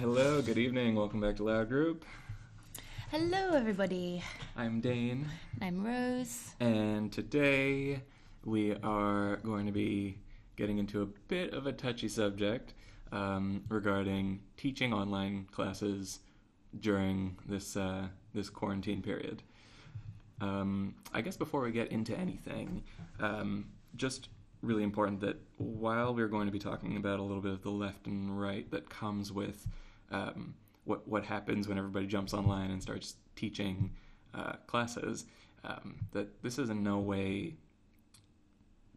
Hello, good evening. Welcome back to Loud Group. Hello, everybody. I'm Dane, I'm Rose. and today we are going to be getting into a bit of a touchy subject um, regarding teaching online classes during this uh, this quarantine period. Um, I guess before we get into anything, um, just really important that while we're going to be talking about a little bit of the left and right that comes with um, what what happens when everybody jumps online and starts teaching uh, classes, um, that this is in no way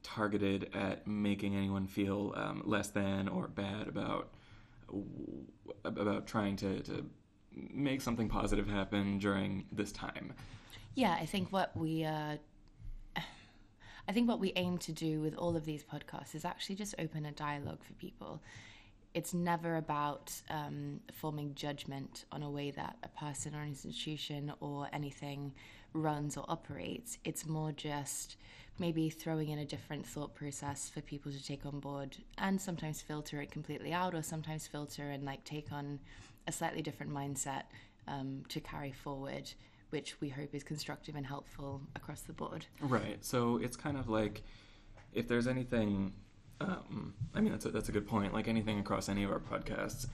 targeted at making anyone feel um, less than or bad about about trying to, to make something positive happen during this time. Yeah, I think what we uh, I think what we aim to do with all of these podcasts is actually just open a dialogue for people. It's never about um, forming judgment on a way that a person or an institution or anything runs or operates. It's more just maybe throwing in a different thought process for people to take on board and sometimes filter it completely out or sometimes filter and like take on a slightly different mindset um, to carry forward which we hope is constructive and helpful across the board. Right. So it's kind of like if there's anything, um, I mean, that's a, that's a good point. Like anything across any of our podcasts,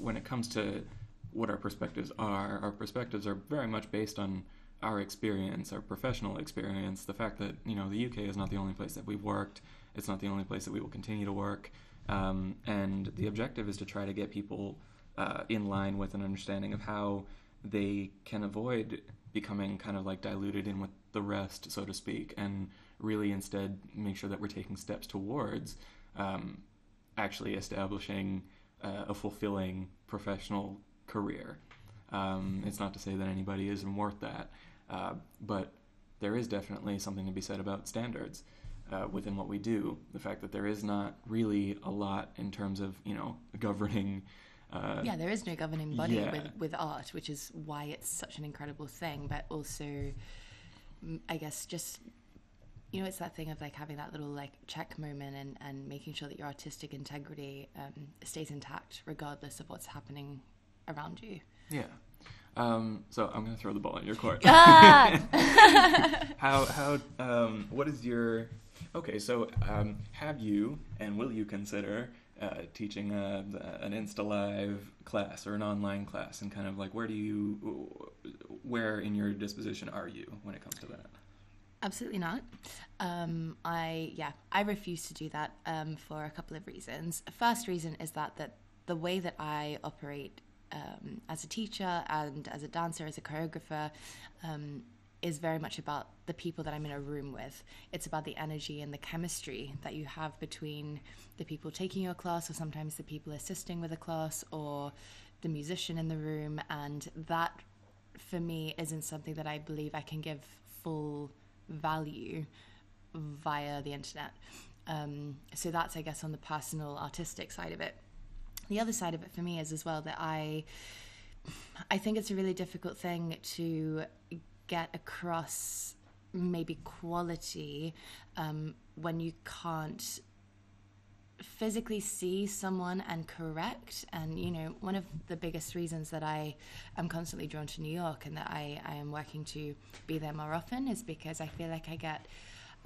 when it comes to what our perspectives are, our perspectives are very much based on our experience, our professional experience, the fact that you know the UK is not the only place that we've worked, it's not the only place that we will continue to work, um, and the objective is to try to get people uh, in line with an understanding of how they can avoid becoming kind of like diluted in with the rest, so to speak, and really instead make sure that we're taking steps towards um, actually establishing uh, a fulfilling professional career. Um, it's not to say that anybody isn't worth that, uh, but there is definitely something to be said about standards uh, within what we do. The fact that there is not really a lot in terms of you know governing uh, yeah, there is no governing body yeah. with, with art, which is why it's such an incredible thing. But also, I guess just you know, it's that thing of like having that little like check moment and, and making sure that your artistic integrity um, stays intact regardless of what's happening around you. Yeah. Um, so I'm gonna throw the ball in your court. Ah! how how um, what is your okay? So um, have you and will you consider uh, teaching a, an Insta Live class or an online class, and kind of like where do you, where in your disposition are you when it comes to that? Absolutely not. Um, I yeah, I refuse to do that um, for a couple of reasons. First reason is that that the way that I operate um, as a teacher and as a dancer, as a choreographer, um, is very much about the people that I'm in a room with. It's about the energy and the chemistry that you have between the people taking your class, or sometimes the people assisting with a class, or the musician in the room. And that, for me, isn't something that I believe I can give full value via the internet. Um, so that's, I guess, on the personal artistic side of it. The other side of it for me is as well that I. I think it's a really difficult thing to get across maybe quality um, when you can't physically see someone and correct and you know one of the biggest reasons that i am constantly drawn to new york and that i, I am working to be there more often is because i feel like i get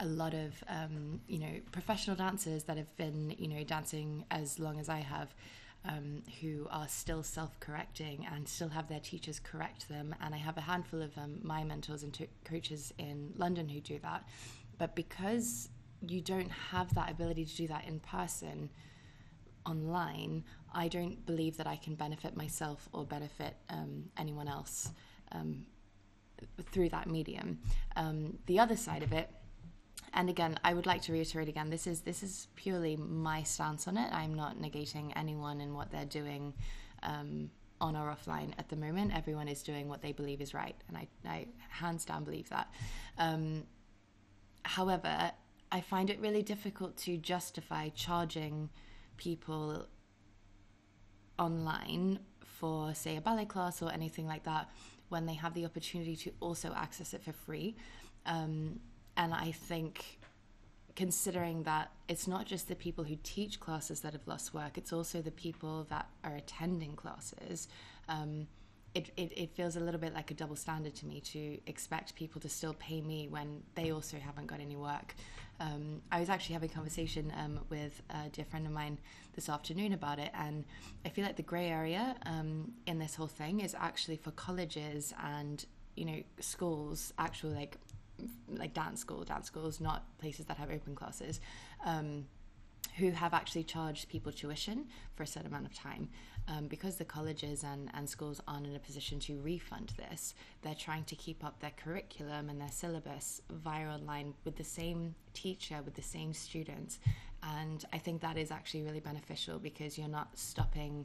a lot of um, you know professional dancers that have been you know dancing as long as i have um, who are still self correcting and still have their teachers correct them. And I have a handful of um, my mentors and t- coaches in London who do that. But because you don't have that ability to do that in person, online, I don't believe that I can benefit myself or benefit um, anyone else um, through that medium. Um, the other side of it and again, I would like to reiterate again, this is this is purely my stance on it. I'm not negating anyone and what they're doing um, on or offline at the moment. Everyone is doing what they believe is right, and I, I hands down believe that. Um, however, I find it really difficult to justify charging people online for, say, a ballet class or anything like that when they have the opportunity to also access it for free. Um, and I think considering that it's not just the people who teach classes that have lost work, it's also the people that are attending classes. Um, it, it, it feels a little bit like a double standard to me to expect people to still pay me when they also haven't got any work. Um, I was actually having a conversation um, with a dear friend of mine this afternoon about it, and I feel like the grey area um, in this whole thing is actually for colleges and you know schools, actual like like dance school, dance schools, not places that have open classes. Um, who have actually charged people tuition for a certain amount of time. Um, because the colleges and, and schools aren't in a position to refund this, they're trying to keep up their curriculum and their syllabus via online with the same teacher, with the same students. And I think that is actually really beneficial because you're not stopping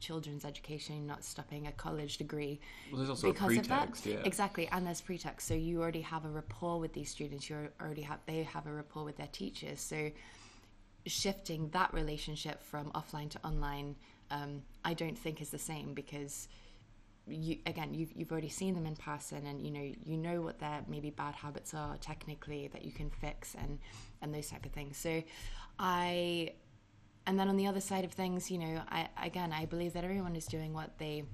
children's education, you're not stopping a college degree. Well, there's also because a of that. yeah. Exactly, and there's pretext. So you already have a rapport with these students. You already have they have a rapport with their teachers. So shifting that relationship from offline to online, um, I don't think is the same because you again you've you've already seen them in person and you know you know what their maybe bad habits are technically that you can fix and and those type of things. So I and then on the other side of things, you know, I again I believe that everyone is doing what they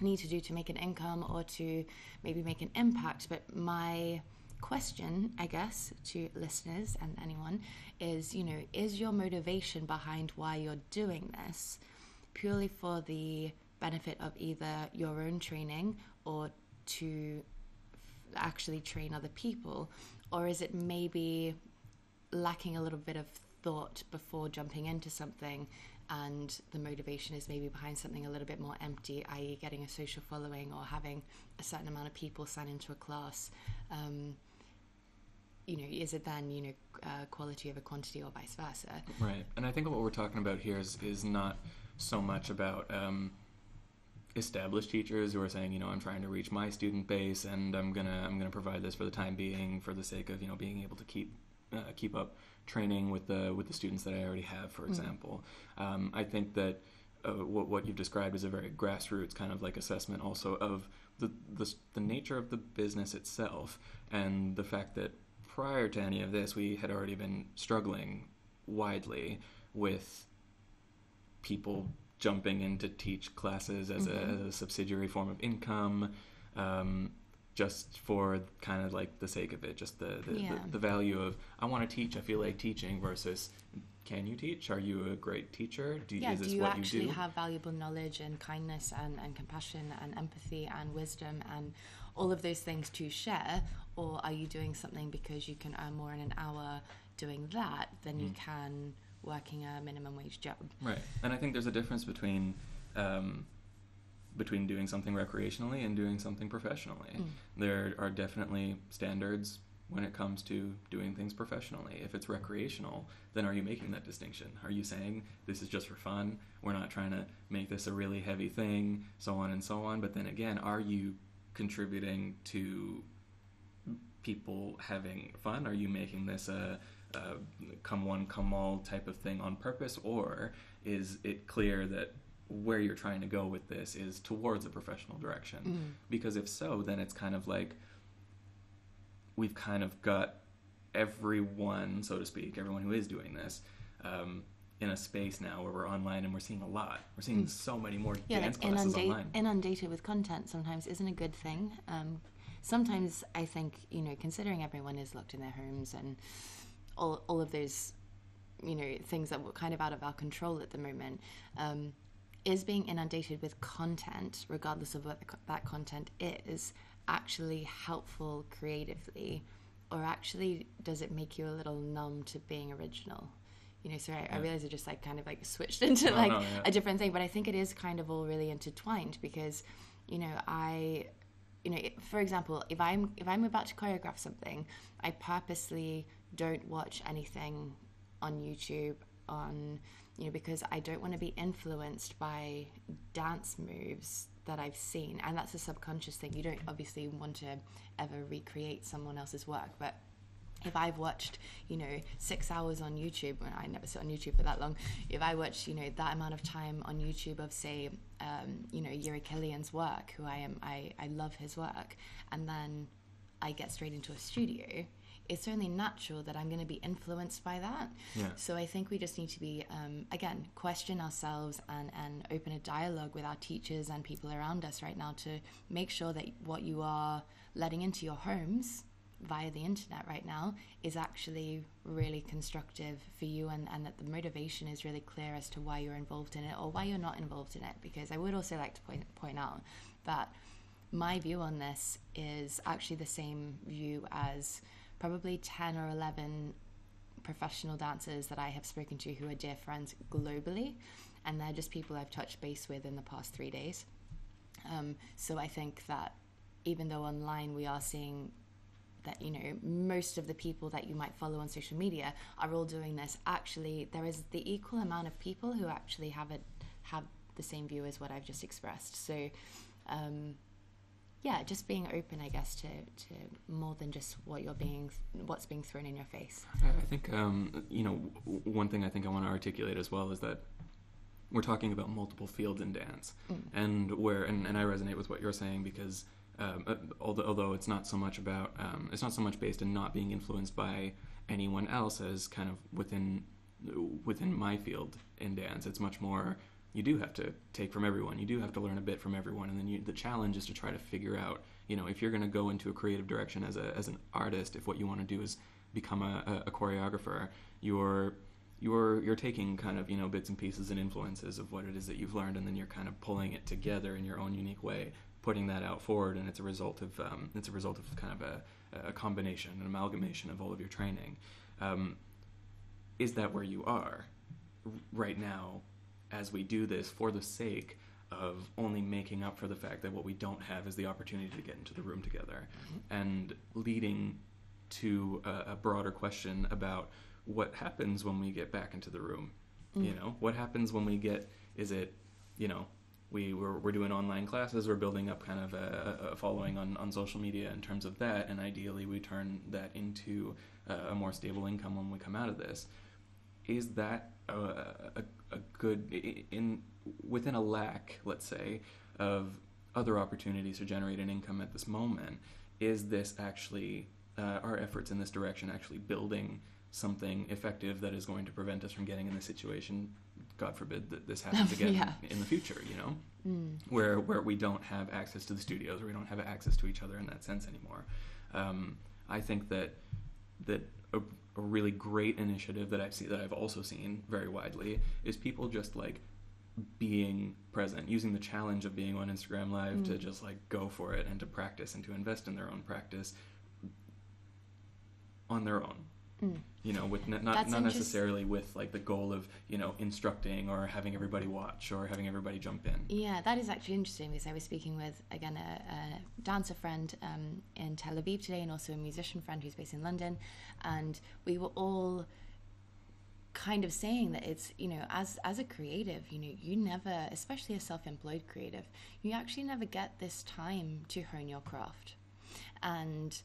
need to do to make an income or to maybe make an impact, but my question, I guess, to listeners and anyone is, you know, is your motivation behind why you're doing this purely for the benefit of either your own training or to actually train other people? Or is it maybe lacking a little bit of thought before jumping into something and the motivation is maybe behind something a little bit more empty, i.e., getting a social following or having a certain amount of people sign into a class. Um, you know, is it then you know uh, quality over quantity or vice versa? Right, and I think what we're talking about here is is not so much about um, established teachers who are saying, you know, I'm trying to reach my student base, and I'm gonna I'm gonna provide this for the time being, for the sake of you know being able to keep uh, keep up training with the with the students that I already have, for example. Um, I think that. Uh, what, what you've described is a very grassroots kind of like assessment also of the, the the nature of the business itself and the fact that prior to any of this, we had already been struggling widely with people jumping in to teach classes as, a, as a subsidiary form of income, um, just for kind of like the sake of it, just the the, Yeah. the, the value of I want to teach, I feel like teaching versus can you teach? Are you a great teacher? Do, Yeah, is this do you what actually you do? have valuable knowledge and kindness and, and compassion and empathy and wisdom and all of those things to share? Or are you doing something because you can earn more in an hour doing that than Mm. you can working a minimum wage job? Right, and I think there's a difference between um, between doing something recreationally and doing something professionally. Mm. There are definitely standards when it comes to doing things professionally. If it's recreational, then are you making that distinction? Are you saying this is just for fun? We're not trying to make this a really heavy thing, so on and so on. But then again, are you contributing to people having fun? Are you making this a, a come one, come all type of thing on purpose? Or is it clear that where you're trying to go with this is towards a professional direction? Because if so, then it's kind of like we've kind of got everyone, so to speak, everyone who is doing this. Um, in a space now where we're online and we're seeing a lot. We're seeing so many more yeah, dance like classes inundate, online. inundated with content sometimes isn't a good thing. Um, sometimes I think you know, considering everyone is locked in their homes and all all of those, you know, things that were kind of out of our control at the moment, um, is being inundated with content, regardless of what the, that content is, actually helpful creatively, or actually does it make you a little numb to being original? You know, so I, I realize I just like kind of like switched into No, like no, yeah. a different thing, but I think it is kind of all really intertwined because, you know, I, you know, for example, if I'm if I'm about to choreograph something, I purposely don't watch anything on YouTube on, you know, because I don't want to be influenced by dance moves that I've seen, and that's a subconscious thing. You don't obviously want to ever recreate someone else's work, but if I've watched, you know, six hours on YouTube, well, I never sit on YouTube for that long. If I watch, you know, that amount of time on YouTube of, say, um, you know, Jiří Kylián's work, who I am, I, I love his work, and then I get straight into a studio, it's only natural that I'm going to be influenced by that. Yeah. So I think we just need to be, um, again, question ourselves and, and open a dialogue with our teachers and people around us right now to make sure that what you are letting into your homes via the internet right now is actually really constructive for you and, and that the motivation is really clear as to why you're involved in it or why you're not involved in it. Because I would also like to point, point out that my view on this is actually the same view as probably 10 or 11 professional dancers that I have spoken to who are dear friends globally. And they're just people I've touched base with in the past three days. Um, so I think that even though online we are seeing that you know most of the people that you might follow on social media are all doing this. Actually there is the equal amount of people who actually have it have the same view as what I've just expressed. So um, yeah just being open I guess to, to more than just what you're being what's being thrown in your face. I think um, you know w- one thing I think I want to articulate as well is that we're talking about multiple fields in dance. Mm. and where and, and I resonate with what you're saying because um, uh, although, it's not so much about um, it's not so much based in not being influenced by anyone else as kind of within within my field in dance. It's much more you do have to take from everyone. You do have to learn a bit from everyone. And then you, the challenge is to try to figure out you know if you're going to go into a creative direction as a as an artist if what you want to do is become a, a choreographer you're you're you're taking kind of you know bits and pieces and influences of what it is that you've learned and then you're kind of pulling it together in your own unique way putting that out forward and it's a result of um, it's a result of kind of a, a combination an amalgamation of all of your training. Um, is that where you are right now as we do this for the sake of only making up for the fact that what we don't have is the opportunity to get into the room together? And leading to a, a broader question about what happens when we get back into the room you know? What happens when we get is it you know we we're, we're doing online classes. We're building up kind of a, a following on, on social media in terms of that. And ideally we turn that into a, a more stable income when we come out of this. Is that a, a, a good in within a lack let's say of other opportunities to generate an income at this moment is this actually uh, our efforts in this direction actually building something effective that is going to prevent us from getting in the situation god forbid that this happens again Yeah. in the future you know where where we don't have access to the studios or we don't have access to each other in that sense anymore um, i think that that a, a really great initiative that I've seen that I've also seen very widely is people just like being present, using the challenge of being on Instagram Live to just like go for it and to practice and to invest in their own practice on their own. You know, with n- not not necessarily with like the goal of you know instructing or having everybody watch or having everybody jump in. Yeah, that is actually interesting because I was speaking with again a, a dancer friend um, in Tel Aviv today, and also a musician friend who's based in London, and we were all kind of saying that it's you know as as a creative you know you never especially a self-employed creative you actually never get this time to hone your craft. And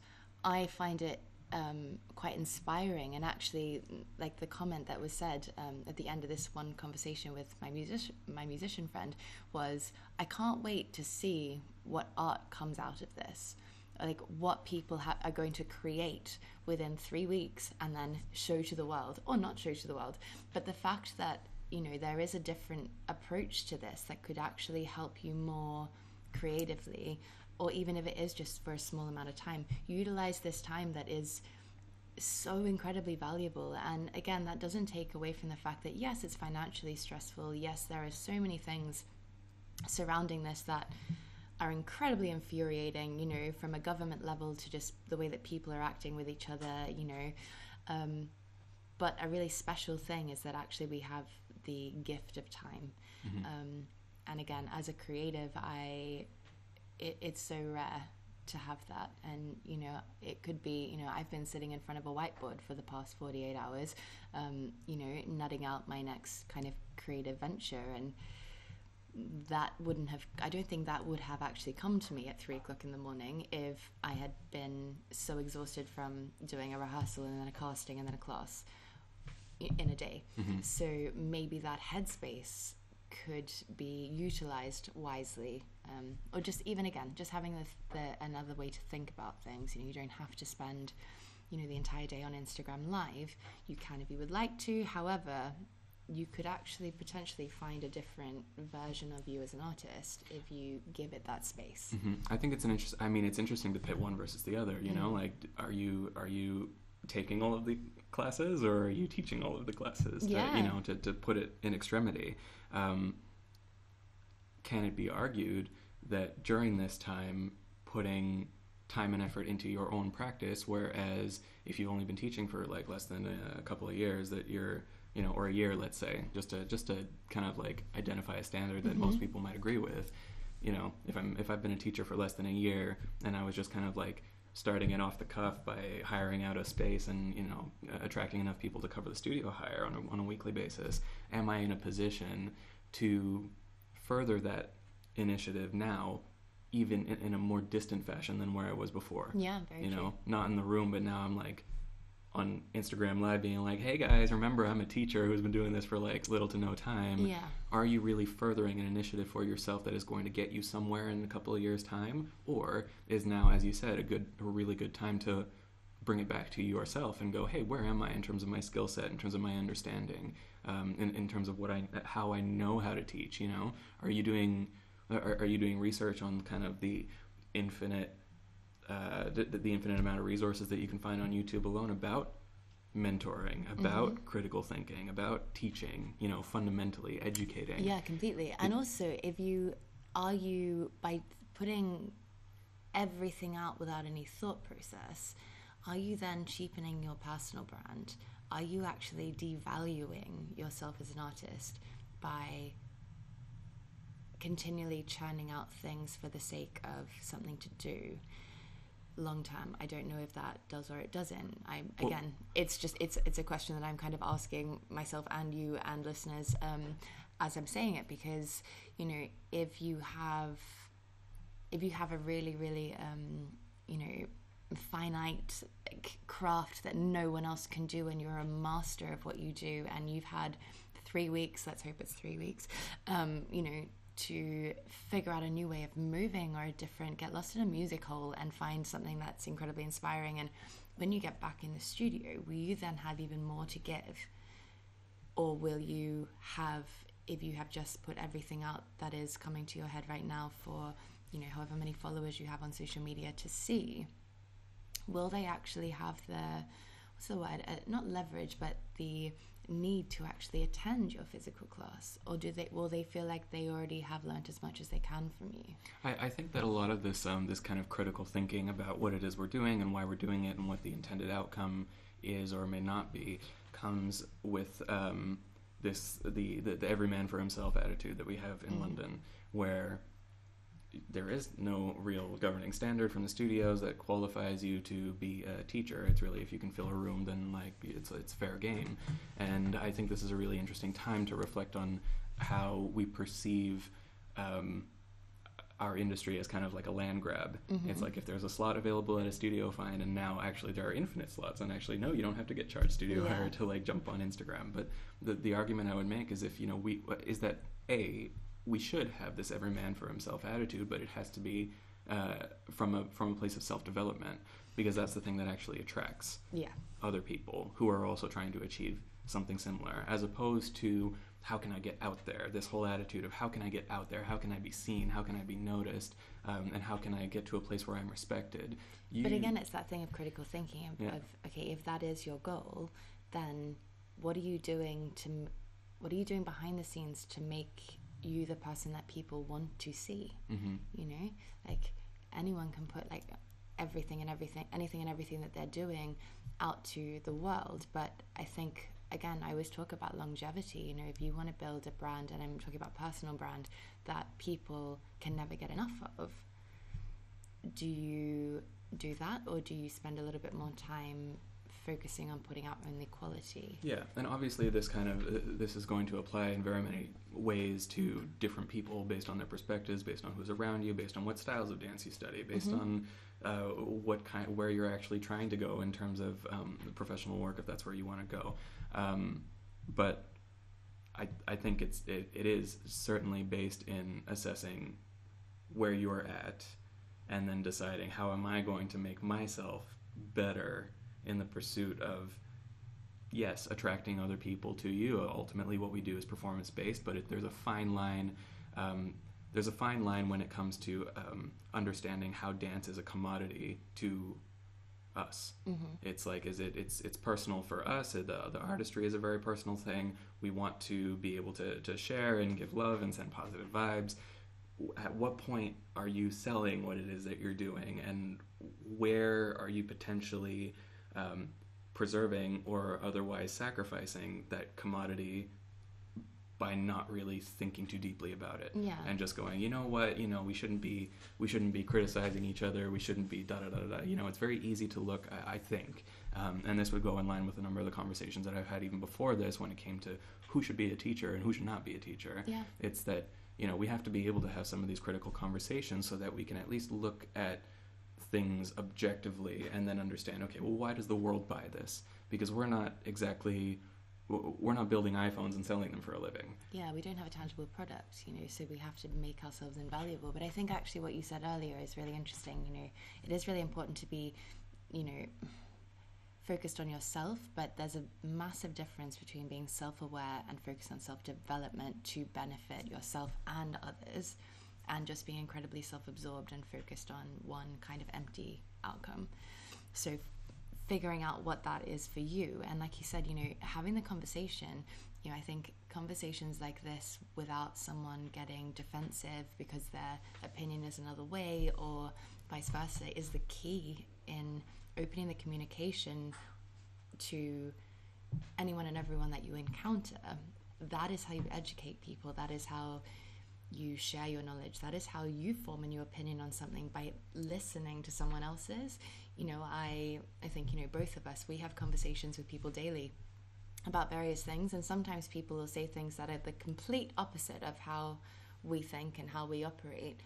i find it um, quite inspiring. And actually like the comment that was said um, at the end of this one conversation with my music my musician friend was i can't wait to see what art comes out of this. Like what people ha- are going to create within three weeks and then show to the world or not show to the world but the fact that you know there is a different approach to this that could actually help you more creatively or even if it is just for a small amount of time utilize this time that is so incredibly valuable and again that doesn't take away from the fact that yes it's financially stressful yes there are so many things surrounding this that are incredibly infuriating, you know, from a government level to just the way that people are acting with each other, you know. Um, but a really special thing is that actually we have the gift of time. Um, and again, as a creative, I it, it's so rare to have that. And you know it could be you know i've been sitting in front of a whiteboard for the past 48 hours um, you know nutting out my next kind of creative venture. And that wouldn't have i don't think that would have actually come to me at three o'clock in the morning if i had been so exhausted from doing a rehearsal and then a casting and then a class in a day. So maybe that headspace could be utilized wisely um, or just even again just having the, the another way to think about things you know you don't have to spend you know, the entire day on Instagram Live. You can if you would like to. However, you could actually potentially find a different version of you as an artist if you give it that space. hmm I think it's an interest. I mean, it's interesting to pit one versus the other. You know, Mhm. like are you are you taking all of the classes or are you teaching all of the classes? To, Yeah. you know, to to put it in extremity. Um, can it be argued that during this time, putting time and effort into your own practice, whereas if you've only been teaching for like less than a couple of years, that you're you know, or a year, let's say, just to just to kind of like identify a standard that most Mhm. people might agree with. You know, if I'm if I've been a teacher for less than a year and I was just kind of like starting it off the cuff by hiring out a space and you know attracting enough people to cover the studio hire on a, on a weekly basis, am I in a position to further that initiative now, even in, in a more distant fashion than where I was before? Yeah, very you true. know, not in the room, but now I'm like on Instagram Live being like, hey guys, remember I'm a teacher who's been doing this for like little to no time. Yeah. Are you really furthering an initiative for yourself that is going to get you somewhere in a couple of years' time? Or is now, as you said, a good, a really good time to bring it back to yourself and go, hey, where am I in terms of my skill set, in terms of my understanding, um, in, in terms of what I, how I know how to teach? You know, are you doing, are, are you doing research on kind of the infinite uh, the, the infinite amount of resources that you can find on YouTube alone about mentoring, about Mm-hmm. critical thinking, about teaching, you know, fundamentally educating. Yeah, completely. And also, if you are you by putting everything out without any thought process, are you then cheapening your personal brand? Are you actually devaluing yourself as an artist by continually churning out things for the sake of something to do? Long term. I don't know if that does or it doesn't. I Well- again it's just it's it's a question that i'm kind of asking myself and you and listeners um as i'm saying it because you know if you have if you have a really really um you know finite craft that no one else can do and you're a master of what you do and you've had three weeks let's hope it's three weeks um you know to figure out a new way of moving or a different get lost in a music hole and find something that's incredibly inspiring. And when you get back in the studio will you then have even more to give? Or will you have if you have just put everything out that is coming to your head right now for you know however many followers you have on social media to see will they actually have the what's the word? Uh, not leverage but the need to actually attend your physical class or do they will they feel like they already have learnt as much as they can from you I, I think that a lot of this um, this kind of critical thinking about what it is we're doing and why we're doing it and what the intended outcome is or may not be comes with um, this the, the the every man for himself attitude that we have in Mhm. London, where there is no real governing standard from the studios that qualifies you to be a teacher. It's really if you can fill a room, then like it's it's fair game. And I think this is a really interesting time to reflect on how we perceive um, our industry as kind of like a land grab. It's like if there's a slot available at a studio, fine. And now actually there are infinite slots, and actually no, you don't have to get charged studio Yeah. hire to like jump on Instagram. But the the argument I would make is if you know we is that a we should have this every man for himself attitude, but it has to be uh, from a from a place of self development because that's the thing that actually attracts yeah other people who are also trying to achieve something similar, as opposed to how can I get out there? This whole attitude of how can I get out there? How can I be seen? How can I be noticed? Um, and how can I get to a place where I'm respected? You, But again, it's that thing of critical thinking of, Yeah. of okay, if that is your goal, then what are you doing to, what are you doing behind the scenes to make you the person that people want to see? Mhm. You know, like anyone can put like everything and everything, anything and everything that they're doing out to the world. But I think again, I always talk about longevity. You know, if you want to build a brand, and I'm talking about personal brand that people can never get enough of, do you do that or do you spend a little bit more time focusing on putting out only quality Yeah, and obviously this kind of uh, this is going to apply in very many ways to different people based on their perspectives, based on who's around you, based on what styles of dance you study, based Mhm. on uh, what kind where you're actually trying to go in terms of um, professional work, if that's where you want to go. Um, but I I think it's it, it is certainly based in assessing where you're at and then deciding how am I going to make myself better in the pursuit of yes, attracting other people to you. Ultimately, what we do is performance based, but if there's a fine line. Um, there's a fine line when it comes to um, understanding how dance is a commodity to us. Mm-hmm. It's like is it it's it's personal for us. The the artistry is a very personal thing. We want to be able to to share and give love and send positive vibes. At what point are you selling what it is that you're doing, and where are you potentially um, preserving or otherwise sacrificing that commodity by not really thinking too deeply about it. Yeah. and just going you know what? You know we shouldn't be we shouldn't be criticizing each other. We shouldn't be da da da da you know it's very easy to look i, I think um, and this would go in line with a number of the conversations that i've had even before this when it came to who should be a teacher and who should not be a teacher. Yeah. it's that you know we have to be able to have some of these critical conversations so that we can at least look at things objectively and then understand okay well why does the world buy this because we're not exactly we're not building iPhones and selling them for a living. Yeah, we don't have a tangible product, you know, so we have to make ourselves invaluable. But I think actually what you said earlier is really interesting. You know, it is really important to be, you know, focused on yourself, but there's a massive difference between being self aware and focused on self development to benefit yourself and others, and just being incredibly self absorbed and focused on one kind of empty outcome. So, figuring out what that is for you. And like you said, you know, having the conversation, you know, I think conversations like this without someone getting defensive because their opinion is another way or vice versa is the key in opening the communication to anyone and everyone that you encounter. That is how you educate people. That is how you share your knowledge. That is how you form a new opinion on something by listening to someone else's. You know i i think you know both of us we have conversations with people daily about various things and sometimes people will say things that are the complete opposite of how we think and how we operate.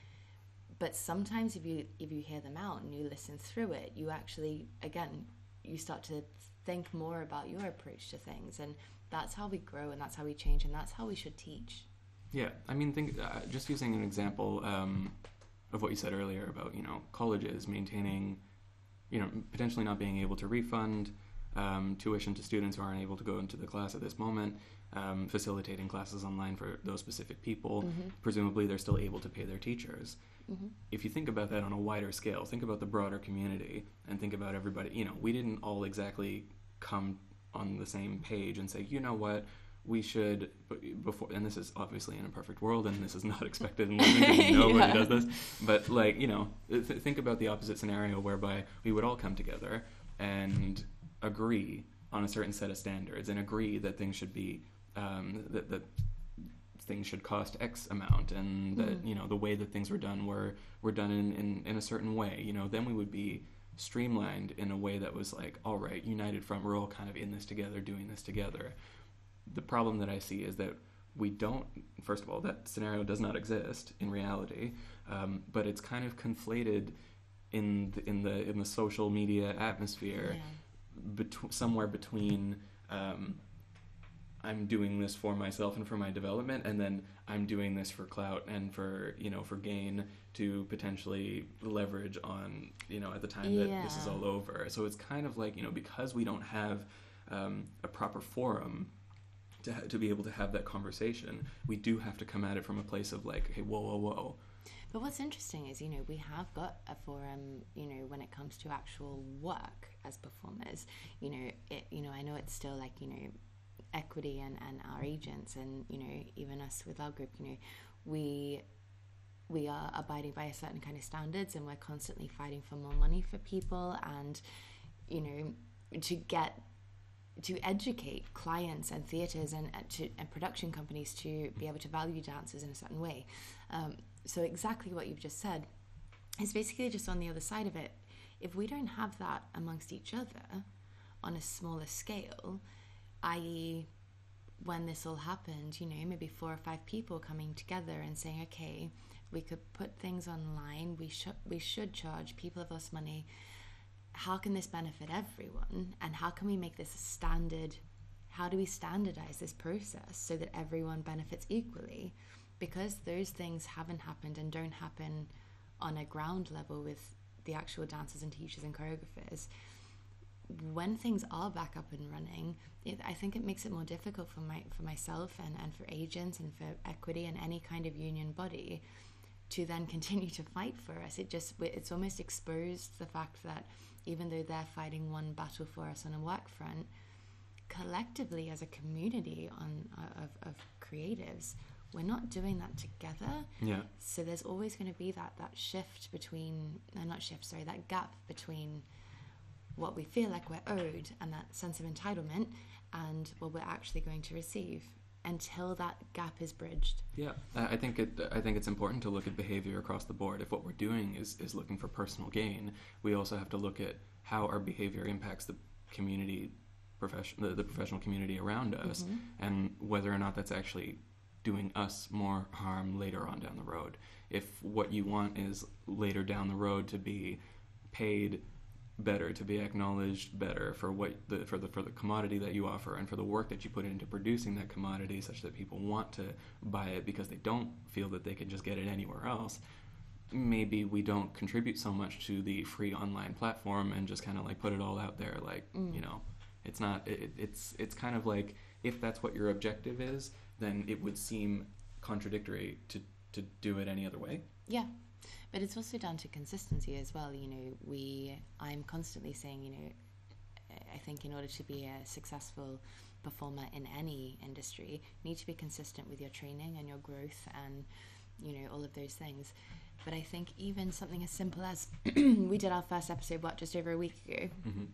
But sometimes if you if you hear them out and you listen through it you actually again you start to think more about your approach to things. And that's how we grow and that's how we change and that's how we should teach yeah i mean think uh, just using an example um, of what you said earlier about you know colleges maintaining you know, potentially not being able to refund um, tuition to students who aren't able to go into the class at this moment, um, facilitating classes online for those specific people. Mm-hmm. Presumably, they're still able to pay their teachers. Mm-hmm. If you think about that on a wider scale, think about the broader community and think about everybody. You know, we didn't all exactly come on the same page and say, you know what, we should before and this is obviously in a perfect world and this is not expected in London nobody yeah. does this but like you know th- think about the opposite scenario whereby we would all come together and agree on a certain set of standards and agree that things should be um, that, that things should cost X amount and that mm. you know the way that things were done were were done in, in, in a certain way you know then we would be streamlined in a way that was like all right united front we're all kind of in this together doing this together the problem that I see is that we don't. First of all, that scenario does not exist in reality, um, but it's kind of conflated in the, in the in the social media atmosphere, yeah. somewhere between. Um, I'm doing this for myself and for my development, and then I'm doing this for clout and for you know for gain to potentially leverage on you know at the time that this is all over. So it's kind of like you know because we don't have um, a proper forum to, ha- to be able to have that conversation, we do have to come at it from a place of like, hey, whoa, whoa, whoa. But what's interesting is, you know, we have got a forum, you know, when it comes to actual work as performers. You know, it, you know, I know it's still like, you know, equity and, and our agents and, you know, even us with our group, you know, we we are abiding by a certain kind of standards and we're constantly fighting for more money for people and, you know, to get to educate clients and theatres and, to, and production companies to be able to value dancers in a certain way. Um, so, exactly what you've just said is basically just on the other side of it. If we don't have that amongst each other on a smaller scale, i.e., when this all happened, you know, maybe four or five people coming together and saying, okay, we could put things online, we should we should charge people of us money how can this benefit everyone? And how can we make this a standard how do we standardize this process so that everyone benefits equally? Because those things haven't happened and don't happen on a ground level with the actual dancers and teachers and choreographers. When things are back up and running, it, I think it makes it more difficult for my for myself and, and for agents and for equity and any kind of union body to then continue to fight for us. It just it's almost exposed the fact that even though they're fighting one battle for us on a work front, collectively as a community on uh, of, of creatives, we're not doing that together. Yeah. So there's always going to be that that shift between, no, not shift, sorry, that gap between what we feel like we're owed and that sense of entitlement and what we're actually going to receive until that gap is bridged. Yeah, I think it. I think it's important to look at behavior across the board. If what we're doing is is looking for personal gain, we also have to look at how our behavior impacts the community, profession, the, the professional community around us, Mm-hmm. and whether or not that's actually doing us more harm later on down the road. If what you want is later down the road to be paid better to be acknowledged better for what the for the for the commodity that you offer and for the work that you put into producing that commodity such that people want to buy it because they don't feel that they can just get it anywhere else. Maybe we don't contribute so much to the free online platform and just kind of like put it all out there like mm. you know it's not it, it's it's kind of like if that's what your objective is then it would seem contradictory to to do it any other way. Yeah. But it's also down to consistency as well. You know, we, I'm constantly saying, you know, I think in order to be a successful performer in any industry, you need to be consistent with your training and your growth and, you know, all of those things. But I think even something as simple as we did our first episode, what, just over a week ago, hmm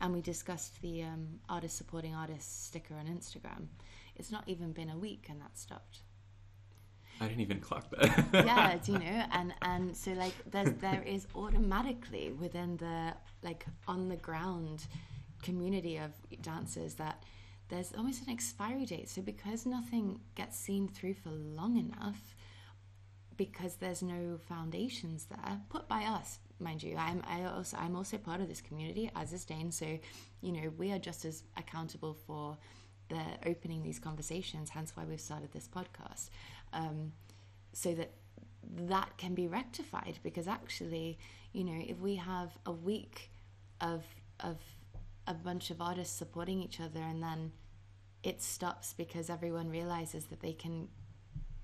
and we discussed the um, artist supporting artist sticker on Instagram. It's not even been a week and that stopped. I didn't even clock that. Yeah do you know? And and so like there's there is automatically within the like on the ground community of dancers that there's almost an expiry date. So because nothing gets seen through for long enough because there's no foundations there put by us mind you. I'm i also i'm also part of this community as is dane so you know we are just as accountable for the opening these conversations hence why we've started this podcast um, so that that can be rectified because actually you know if we have a week of of a bunch of artists supporting each other and then it stops because everyone realizes that they can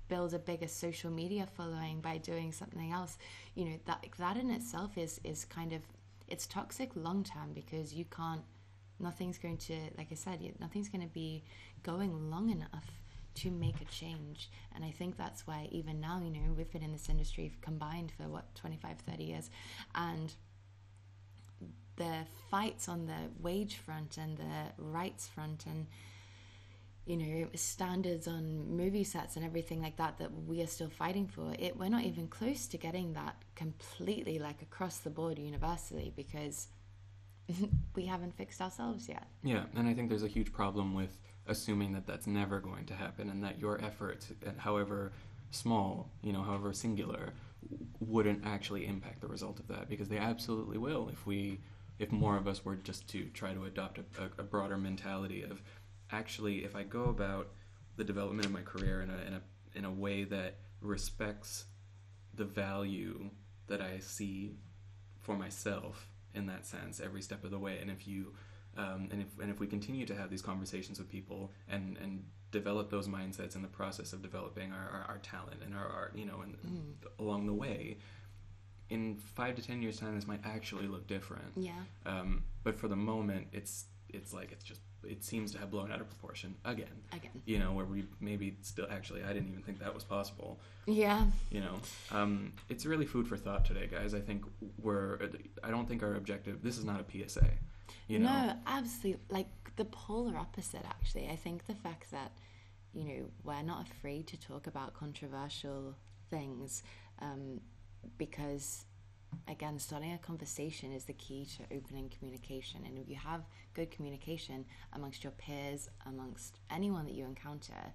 build a bigger social media following by doing something else you know that that in itself is is kind of it's toxic long term because you can't nothing's going to like i said nothing's going to be going long enough to make a change. And i think that's why even now you know we've been in this industry combined for what 25 30 years. And the fights on the wage front and the rights front and you know standards on movie sets and everything like that that we are still fighting for it we're not even close to getting that completely like across the board universally because we haven't fixed ourselves yet. Yeah, and I think there's a huge problem with assuming that that's never going to happen and that your efforts, however small, you know, however singular, wouldn't actually impact the result of that. Because they absolutely will if we if more of us were just to try to adopt a, a, broader mentality of actually if I go about the development of my career in a, in a in a way that respects the value that I see for myself in that sense every step of the way and if you um, and if and if we continue to have these conversations with people and and develop those mindsets in the process of developing our, our, our talent and our art you know and along the way in five to ten years time this might actually look different. Yeah. Um, but for the moment it's it's like it's just it seems to have blown out of proportion again. Again. You know where we maybe still actually i didn't even think that was possible. Yeah. You know um, it's really food for thought today guys. I think we're i don't think our objective this is not a psa you know? no absolutely like the polar opposite actually. I think the fact that you know we're not afraid to talk about controversial things um, because again starting a conversation is the key to opening communication. And if you have good communication amongst your peers amongst anyone that you encounter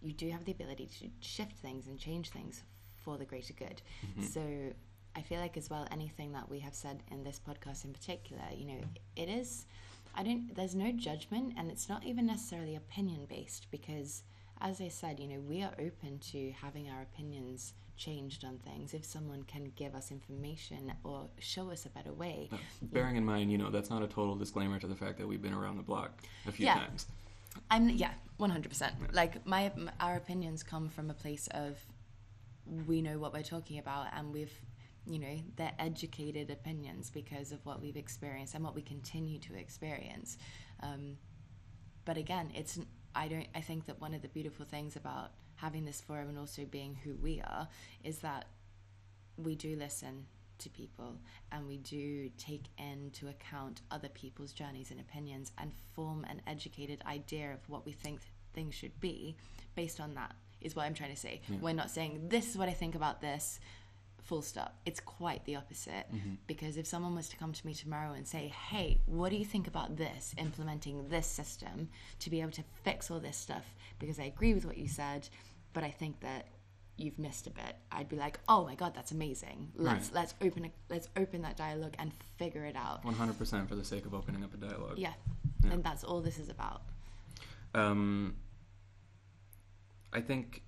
you do have the ability to shift things and change things for the greater good. So i feel like as well anything that we have said in this podcast in particular you know it is i don't there's no judgment and it's not even necessarily opinion based because as i said you know we are open to having our opinions changed on things, if someone can give us information or show us a better way. Uh, bearing in mind, you know, that's not a total disclaimer to the fact that we've been around the block a few Yeah. times. I'm yeah, one hundred percent. Like my our opinions come from a place of we know what we're talking about, and we've you know they're educated opinions because of what we've experienced and what we continue to experience. Um, but again, it's I don't I think that one of the beautiful things about having this forum and also being who we are is that we do listen to people and we do take into account other people's journeys and opinions and form an educated idea of what we think things should be based on that is what I'm trying to say. We're not saying this is what I think about this full stop. It's quite the opposite because if someone was to come to me tomorrow and say, "Hey, what do you think about this implementing this system to be able to fix all this stuff because I agree with what you said, but I think that you've missed a bit." I'd be like, "Oh my god, that's amazing. Let's Right. let's open a, let's open that dialogue and figure it out." 100% for the sake of opening up a dialogue. Yeah. Yeah. And that's all this is about. Um, I think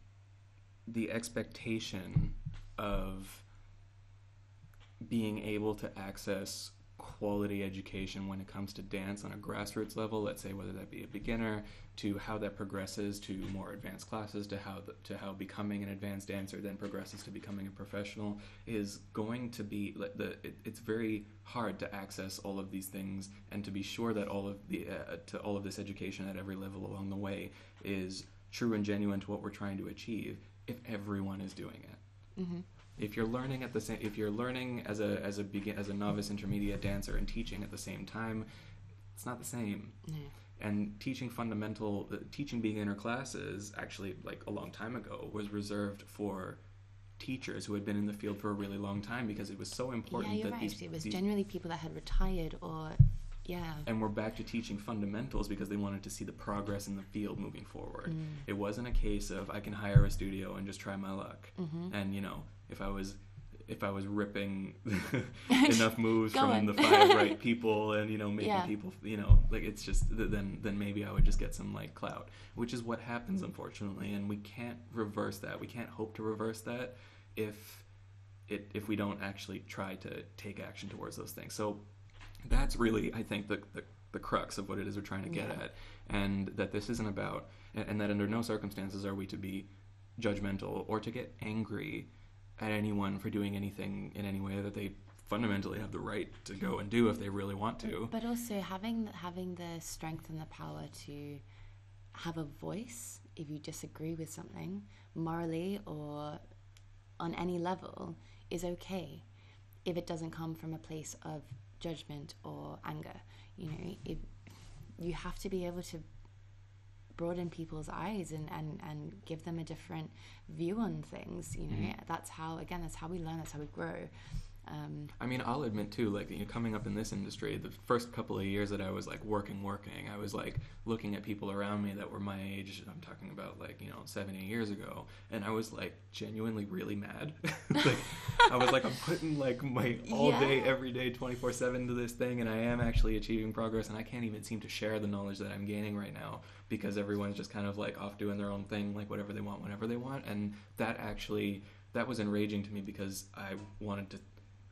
the expectation of being able to access quality education when it comes to dance on a grassroots level, let's say whether that be a beginner, to how that progresses to more advanced classes, to how the, to how becoming an advanced dancer then progresses to becoming a professional, is going to be the. It, it's very hard to access all of these things and to be sure that all of the uh, to all of this education at every level along the way is true and genuine to what we're trying to achieve. If everyone is doing it Mm-hmm. If you're learning at the same if you're learning as a as a begin as a novice intermediate dancer and teaching at the same time it's not the same No. and teaching fundamental uh, teaching beginner classes actually like a long time ago was reserved for teachers who had been in the field for a really long time because it was so important Yeah, you're that right. these, it was these- generally people that had retired or yeah. and we're back to teaching fundamentals because they wanted to see the progress in the field moving forward. Mm. It wasn't a case of I can hire a studio and just try my luck. Mhm. And you know, if I was if I was ripping enough moves from the five right people and you know making Yeah. people you know like it's just th- then then maybe I would just get some like clout, which is what happens unfortunately, and we can't reverse that. We can't hope to reverse that if it if we don't actually try to take action towards those things. So that's really I think the the, the crux of what it is we're trying to get Yeah. at, and that this isn't about and, and that under no circumstances are we to be judgmental or to get angry at anyone for doing anything in any way that they fundamentally have the right to go and do if they really want to. But also having having the strength and the power to have a voice if you disagree with something morally or on any level is okay if it doesn't come from a place of judgment or anger. You know, if you have to be able to broaden people's eyes and, and, and give them a different view on things. You know, Mhm. that's how again that's how we learn, that's how we grow. Um, I mean, I'll admit too, like you know, coming up in this industry, the first couple of years that I was like working, working, I was like looking at people around me that were my age. And I'm talking about like you know seven, eight years ago, and I was like genuinely really mad. like I was like, I'm putting like my all day, every day, 24 seven to this thing, and I am actually achieving progress, and I can't even seem to share the knowledge that I'm gaining right now because everyone's just kind of like off doing their own thing, like whatever they want, whenever they want, and that actually that was enraging to me because I wanted to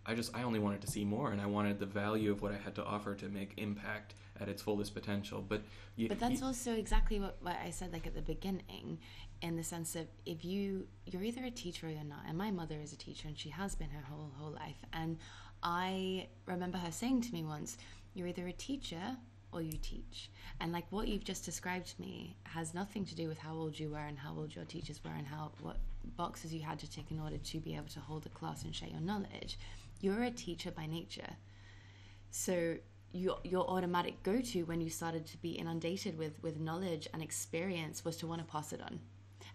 I just I only wanted to see more, and I wanted the value of what I had to offer to make impact at its fullest potential. But you, But that's you- also exactly what, what I said like at the beginning, in the sense of if you you're either a teacher or you're not. And my mother is a teacher and she has been her whole whole life. And I remember her saying to me once, You're either a teacher or you teach. And like what you've just described to me has nothing to do with how old you were and how old your teachers were and how what boxes you had to tick in order to be able to hold a class and share your knowledge. You're a teacher by nature. So your your automatic go to when you started to be inundated with with knowledge and experience was to want to pass it on.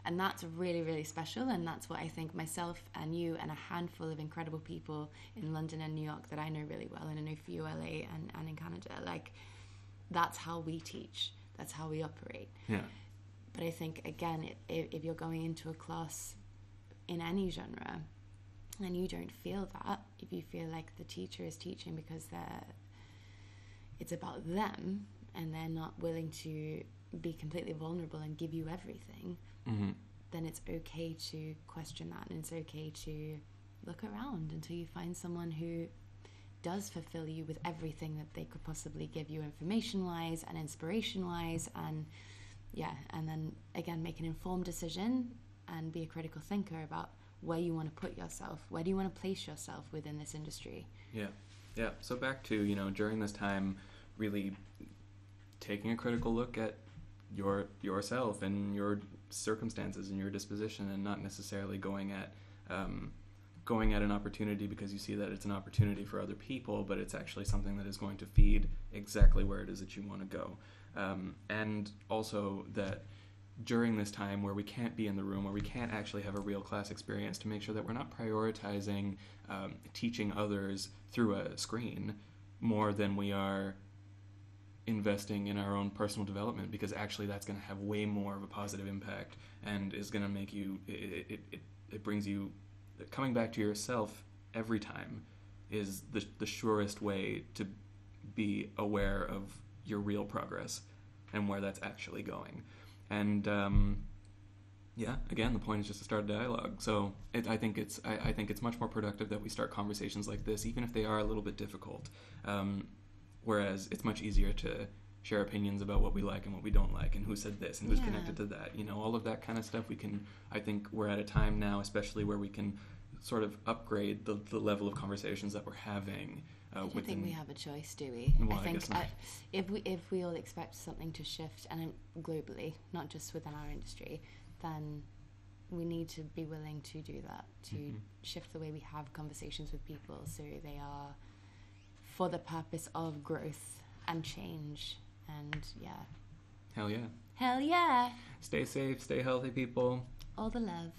And that's really, really special. And that's what I think myself and you and a handful of incredible people in London and New York that I know really well, and I know for you, LA, and, and in Canada, like that's how we teach, that's how we operate. yeah. But I think, again, if, if you're going into a class in any genre and you don't feel that, if you feel like the teacher is teaching because they're, it's about them and they're not willing to be completely vulnerable and give you everything, hmm then it's okay to question that and it's okay to look around until you find someone who does fulfill you with everything that they could possibly give you information wise and inspiration wise and yeah and then again make an informed decision and be a critical thinker about where you want to put yourself where do you want to place yourself within this industry yeah yeah so back to you know during this time really taking a critical look at your yourself and your circumstances and your disposition and not necessarily going at um, going at an opportunity because you see that it's an opportunity for other people, but it's actually something that is going to feed exactly where it is that you want to go. Um, and also that during this time where we can't be in the room, where we can't actually have a real class experience, to make sure that we're not prioritizing um, teaching others through a screen more than we are investing in our own personal development because actually that's going to have way more of a positive impact and is going to make you it, it, it, it brings you coming back to yourself every time is the, the surest way to be aware of your real progress and where that's actually going. And um, yeah, again, the point is just to start a dialogue. So it, I think it's I, I, think it's much more productive that we start conversations like this, even if they are a little bit difficult. Um, whereas it's much easier to share opinions about what we like and what we don't like and who said this and who's yeah. connected to that you know all of that kind of stuff we can i think we're at a time now especially where we can sort of upgrade the, the level of conversations that we're having uh, I don't think we have a choice, do we? Well, I think I if we if we all expect something to shift, and globally, not just within our industry, then we need to be willing to do that to mm-hmm. shift the way we have conversations with people, so they are for the purpose of growth and change and yeah. Hell yeah. Hell yeah. Stay safe, stay healthy, people. All the love.